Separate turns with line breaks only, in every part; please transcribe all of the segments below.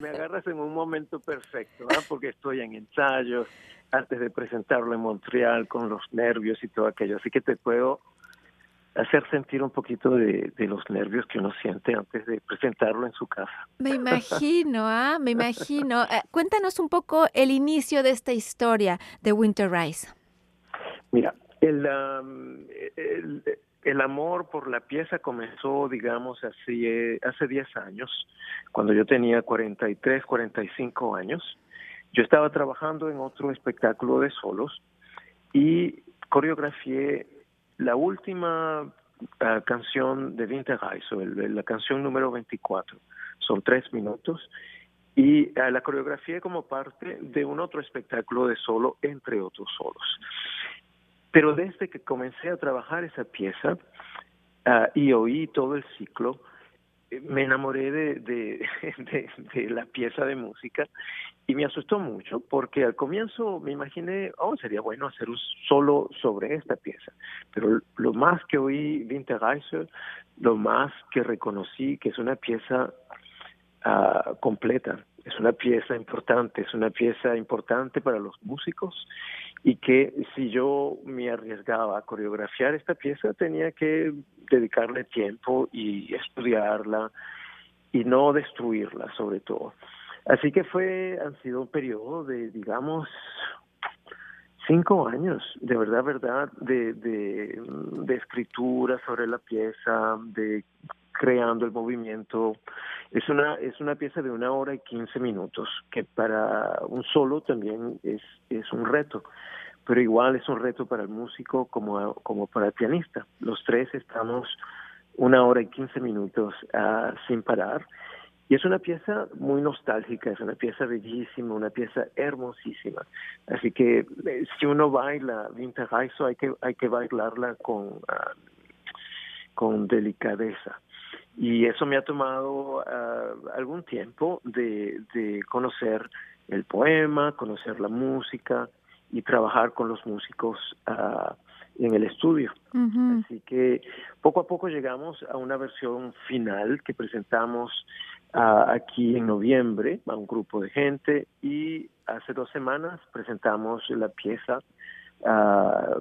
Me agarras en un momento perfecto, ¿ah? porque estoy en ensayos, antes de presentarlo en Montreal, con los nervios y todo aquello. Así que te puedo hacer sentir un poquito de, los nervios que uno siente antes de presentarlo en su casa.
Me imagino, ¿ah? Me imagino. Eh, cuéntanos un poco el inicio de esta historia de Winter Rise.
Mira, el, el, el, amor por la pieza comenzó, digamos, hace, hace 10 años, cuando yo tenía 43, 45 años. Yo estaba trabajando en otro espectáculo de solos y coreografié la última ah, canción de Winterreise, la canción número 24, son tres minutos, y uh, la coreografié como parte de un otro espectáculo de solo, entre otros solos. Pero desde que comencé a trabajar esa pieza ah, y oí todo el ciclo, me enamoré de, de, la pieza de música y me asustó mucho porque al comienzo me imaginé, oh, sería bueno hacer un solo sobre esta pieza. Pero lo más que oí Winterreise, lo más que reconocí que es una pieza uh, completa, es una pieza importante, es una pieza importante para los músicos y que si yo me arriesgaba a coreografiar esta pieza tenía que dedicarle tiempo y estudiarla y no destruirla sobre todo. Así que fue, han sido un periodo de, digamos, cinco años, de verdad, verdad, de, de, de escritura sobre la pieza, de creando el movimiento. Es una, es una pieza de una hora y quince minutos, que para un solo también es, es un reto pero igual es un reto para el músico como, como para el pianista. Los tres estamos una hora y quince minutos uh, sin parar. Y es una pieza muy nostálgica, es una pieza bellísima, una pieza hermosísima. Así que eh, si uno baila Winterreise hay que, hay que bailarla con, uh, con delicadeza. Y eso me ha tomado uh, algún tiempo de, de conocer el poema, conocer la música, y trabajar con los músicos uh, en el estudio. Así que poco a poco llegamos a una versión final que presentamos uh, aquí en noviembre a un grupo de gente y hace dos semanas presentamos la pieza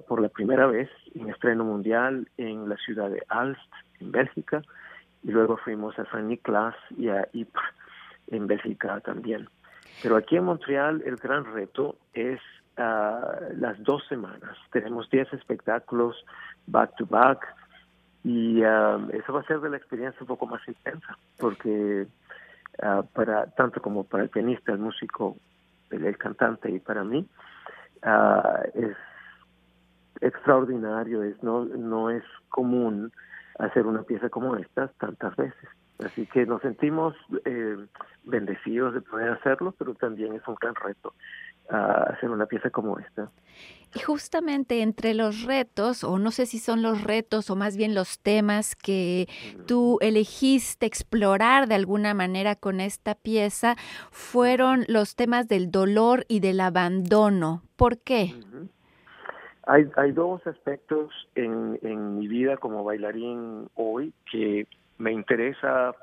por la primera vez en estreno mundial en la ciudad de Alst, en Bélgica, y luego fuimos a San Nicolás y a Ypres, en Bélgica también. Pero aquí en Montreal el gran reto es las dos semanas. Tenemos 10 espectáculos back to back y um, eso va a ser de la experiencia un poco más intensa porque uh, para tanto como para el pianista, el músico, el, cantante y para mí uh, es extraordinario, es no no es común hacer una pieza como esta tantas veces. Así que nos sentimos eh, bendecidos de poder hacerlo, pero también es un gran reto hacer una pieza como esta.
Y justamente entre los retos, o no sé si son los retos o más bien los temas que tú elegiste explorar de alguna manera con esta pieza, fueron los temas del dolor y del abandono. ¿Por qué?
Hay, hay dos aspectos en, mi vida como bailarín hoy que me interesa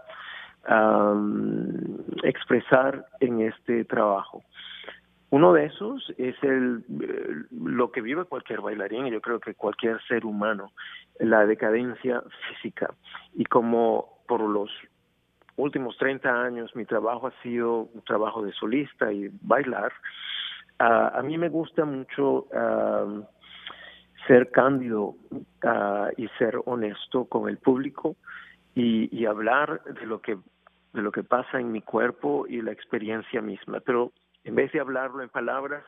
expresar en este trabajo. Uno de esos es el eh, lo que vive cualquier bailarín y yo creo que cualquier ser humano, la decadencia física. Y como por los últimos 30 años mi trabajo ha sido un trabajo de solista y bailar, a mí me gusta mucho ser cándido y ser honesto con el público y, y hablar de lo que de lo que pasa en mi cuerpo y la experiencia misma. Pero en vez de hablarlo en palabras,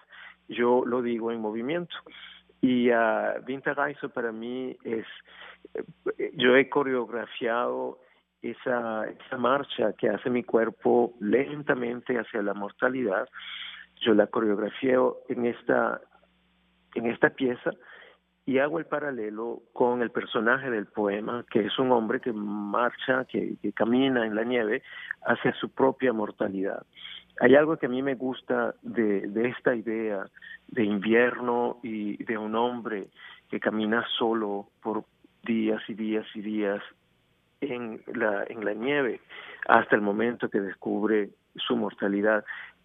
yo lo digo en movimiento. Y uh, Winterreise para mí es, eh, yo he coreografiado esa, esa marcha que hace mi cuerpo lentamente hacia la mortalidad. Yo la coreografié en esta, en esta pieza y hago el paralelo con el personaje del poema, que es un hombre que marcha, que, camina en la nieve hacia su propia mortalidad. Hay algo que a mí me gusta de, de esta idea de invierno y de un hombre que camina solo por días y días y días en la, en la nieve hasta el momento que descubre su mortalidad.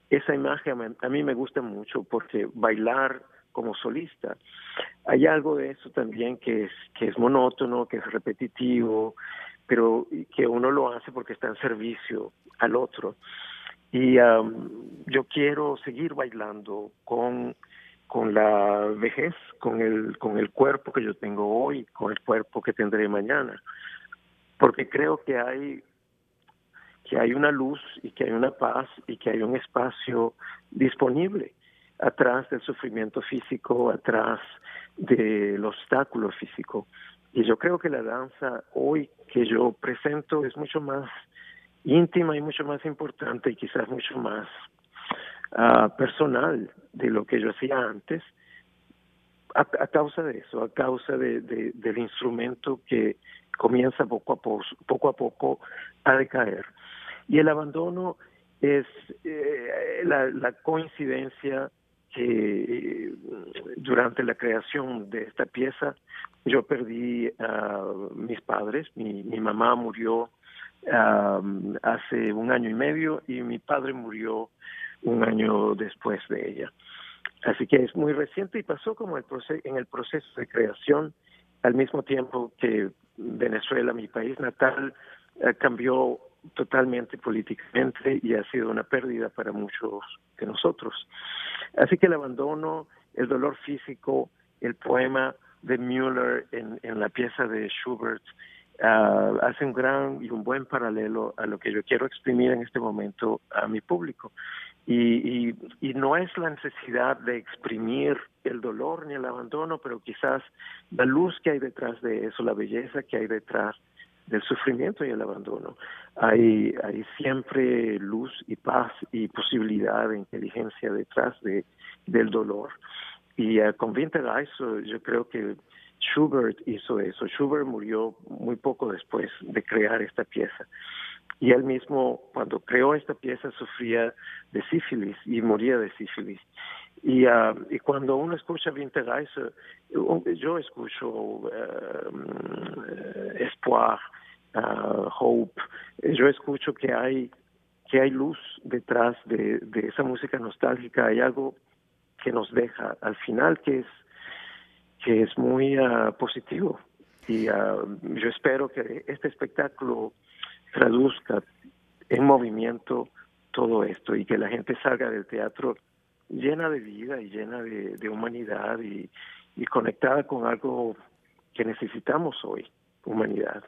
Esa imagen a mí me gusta mucho porque bailar como solista, hay algo de eso también que es, que es monótono, que es repetitivo, pero que uno lo hace porque está en servicio al otro. Y yo quiero seguir bailando con, con la vejez, con el, con el cuerpo que yo tengo hoy, con el cuerpo que tendré mañana, porque creo que hay que hay una luz y que hay una paz y que hay un espacio disponible atrás del sufrimiento físico, atrás del obstáculo físico. Y yo creo que la danza hoy que yo presento es mucho más íntima y mucho más importante y quizás mucho más uh, personal de lo que yo hacía antes, a, causa de eso, a causa de, de, del instrumento que comienza poco a poco, poco a poco a decaer. Y el abandono es eh, la coincidencia que durante la creación de esta pieza yo perdí a mis padres, mi, mi mamá murió hace un año y medio y mi padre murió un año después de ella. Así que es muy reciente y pasó como el en el proceso de creación al mismo tiempo que Venezuela, mi país natal, eh, cambió totalmente políticamente y ha sido una pérdida para muchos de nosotros. Así que el abandono, el dolor físico, el poema de Müller en, en la pieza de Schubert uh, hace un gran y un buen paralelo a lo que yo quiero exprimir en este momento a mi público. Y, y, y, no es la necesidad de exprimir el dolor ni el abandono, pero quizás la luz que hay detrás de eso, la belleza que hay detrás del sufrimiento y el abandono. Hay, hay siempre luz y paz y posibilidad de inteligencia detrás de, del dolor. Y uh, con eso yo creo que Schubert hizo eso. Schubert murió muy poco después de crear esta pieza. Y él mismo, cuando creó esta pieza, sufría de sífilis y moría de sífilis. Y, uh, y cuando uno escucha Winterreise, yo escucho uh, Espoir, uh, Hope, yo escucho que hay que hay luz detrás de, esa música nostálgica, hay algo que nos deja al final que es que es muy uh, positivo y uh, yo espero que este espectáculo traduzca en movimiento todo esto y que la gente salga del teatro llena de vida y llena de, humanidad y conectada con algo que necesitamos hoy, humanidad.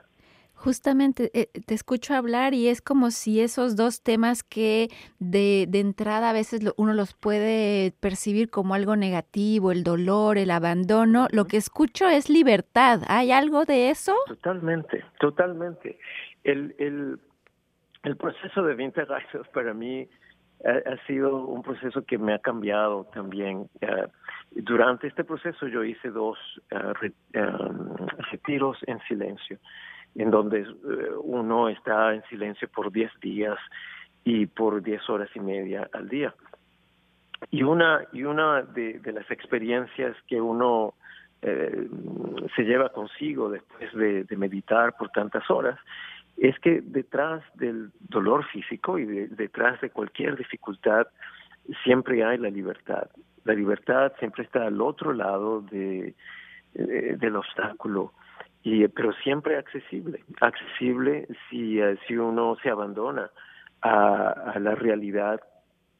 Justamente eh, te escucho hablar y es como si esos dos temas que de, de entrada a veces uno los puede percibir como algo negativo, el dolor, el abandono, lo que escucho es libertad. ¿Hay algo de eso?
Totalmente, totalmente. El, el, el proceso de Winterreise para mí ha, ha, sido un proceso que me ha cambiado también. Uh, durante este proceso yo hice dos uh, re, um, retiros en silencio en donde eh, uno está en silencio por 10 días y por 10 horas y media al día. Y una, y una de, las experiencias que uno eh, se lleva consigo después de, de, meditar por tantas horas es que detrás del dolor físico y de, detrás de cualquier dificultad siempre hay la libertad. La libertad siempre está al otro lado de, de del obstáculo y pero siempre accesible accesible si uh, si uno se abandona a, la realidad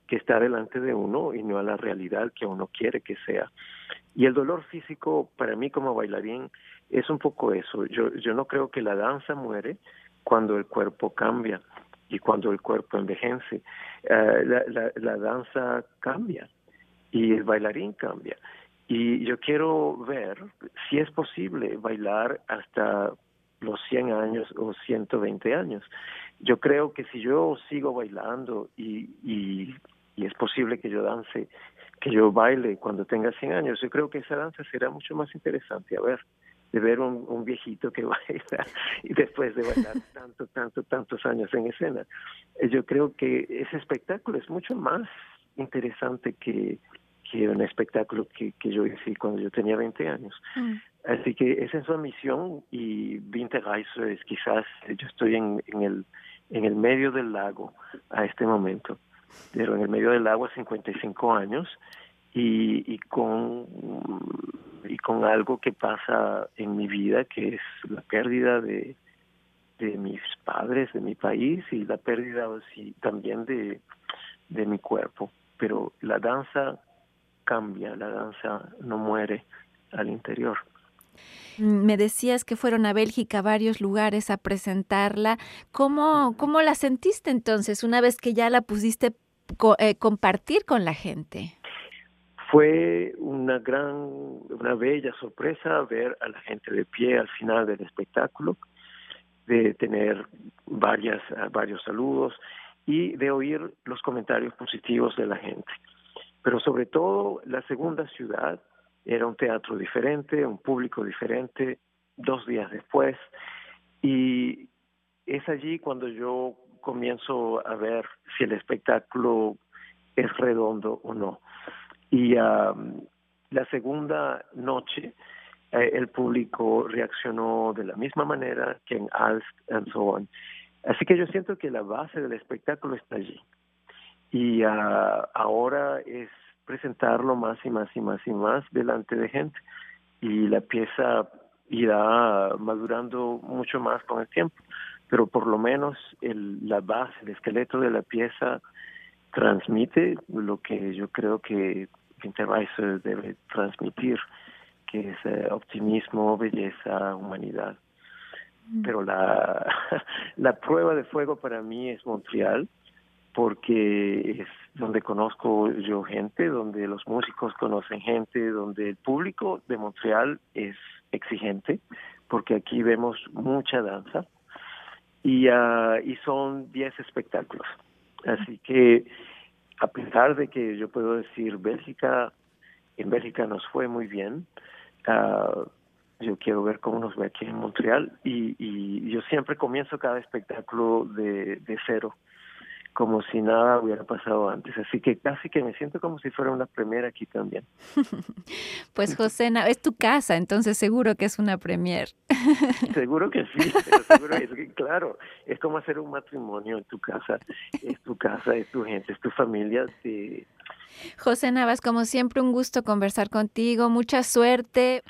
que está delante de uno y no a la realidad que uno quiere que sea. Y el dolor físico para mí como bailarín es un poco eso. Yo yo no creo que la danza muere cuando el cuerpo cambia y cuando el cuerpo envejece. La, la, la danza cambia y el bailarín cambia. Y yo quiero ver si es posible bailar hasta los 100 años o 120 años. Yo creo que si yo sigo bailando y, y, y es posible que yo dance, que yo baile cuando tenga 100 años, yo creo que esa danza será mucho más interesante a ver de ver un, un viejito que baila y después de bailar tanto, tanto, tantos años en escena. Yo creo que ese espectáculo es mucho más interesante que que un espectáculo que, que yo hice cuando yo tenía 20 años. Mm. Así que esa es su misión y Winterreise es quizás, yo estoy en, en, el, en el medio del lago a este momento, pero en el medio del lago a 55 años y, y con y con algo que pasa en mi vida que es la pérdida de, de mis padres, de mi país y la pérdida sí, también de, de mi cuerpo. Pero la danza cambia, la danza no muere al interior.
Me decías que fueron a Bélgica a varios lugares a presentarla. ¿Cómo, cómo la sentiste entonces una vez que ya la pusiste eh, compartir con la gente?
Fue una gran, una bella sorpresa ver a la gente de pie al final del espectáculo, de tener varias, varios saludos y de oír los comentarios positivos de la gente. Pero sobre todo la segunda ciudad, era un teatro diferente, un público diferente, dos días después. Y es allí cuando yo comienzo a ver si el espectáculo es redondo o no. Y um, la segunda noche eh, el público reaccionó de la misma manera que en Alst and so on. Así que yo siento que la base del espectáculo está allí. Y uh, ahora es presentarlo más y más y más y más delante de gente y la pieza irá madurando mucho más con el tiempo pero por lo menos el, la base, el esqueleto de la pieza transmite lo que yo creo que Winterreise debe transmitir, que es eh, optimismo, belleza, humanidad. Mm. Pero la, la prueba de fuego para mí es Montreal, porque es donde conozco yo gente, donde los músicos conocen gente, donde el público de Montreal es exigente, porque aquí vemos mucha danza y, uh, y son 10 espectáculos. Así que a pesar de que yo puedo decir Bélgica, en Bélgica nos fue muy bien, uh, yo quiero ver cómo nos ve aquí en Montreal y, yo siempre comienzo cada espectáculo de cero como si nada hubiera pasado antes. Así que casi que me siento como si fuera una premier aquí también.
pues José, es tu casa, entonces seguro que es una premier.
seguro que sí, seguro claro, es como hacer un matrimonio en tu casa. Es tu casa, es tu gente, es tu familia. Sí.
José Navas, como siempre, un gusto conversar contigo. Mucha suerte.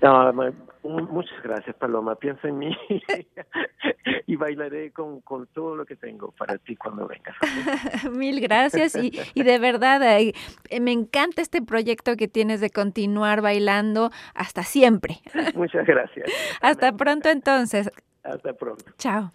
Muchas gracias, Paloma. Piensa en mí y bailaré con, con todo lo que tengo para ti cuando vengas.
Mil gracias y, y de verdad eh, me encanta este proyecto que tienes de continuar bailando hasta siempre.
Muchas gracias.
Hasta pronto entonces.
Hasta pronto.
Chao.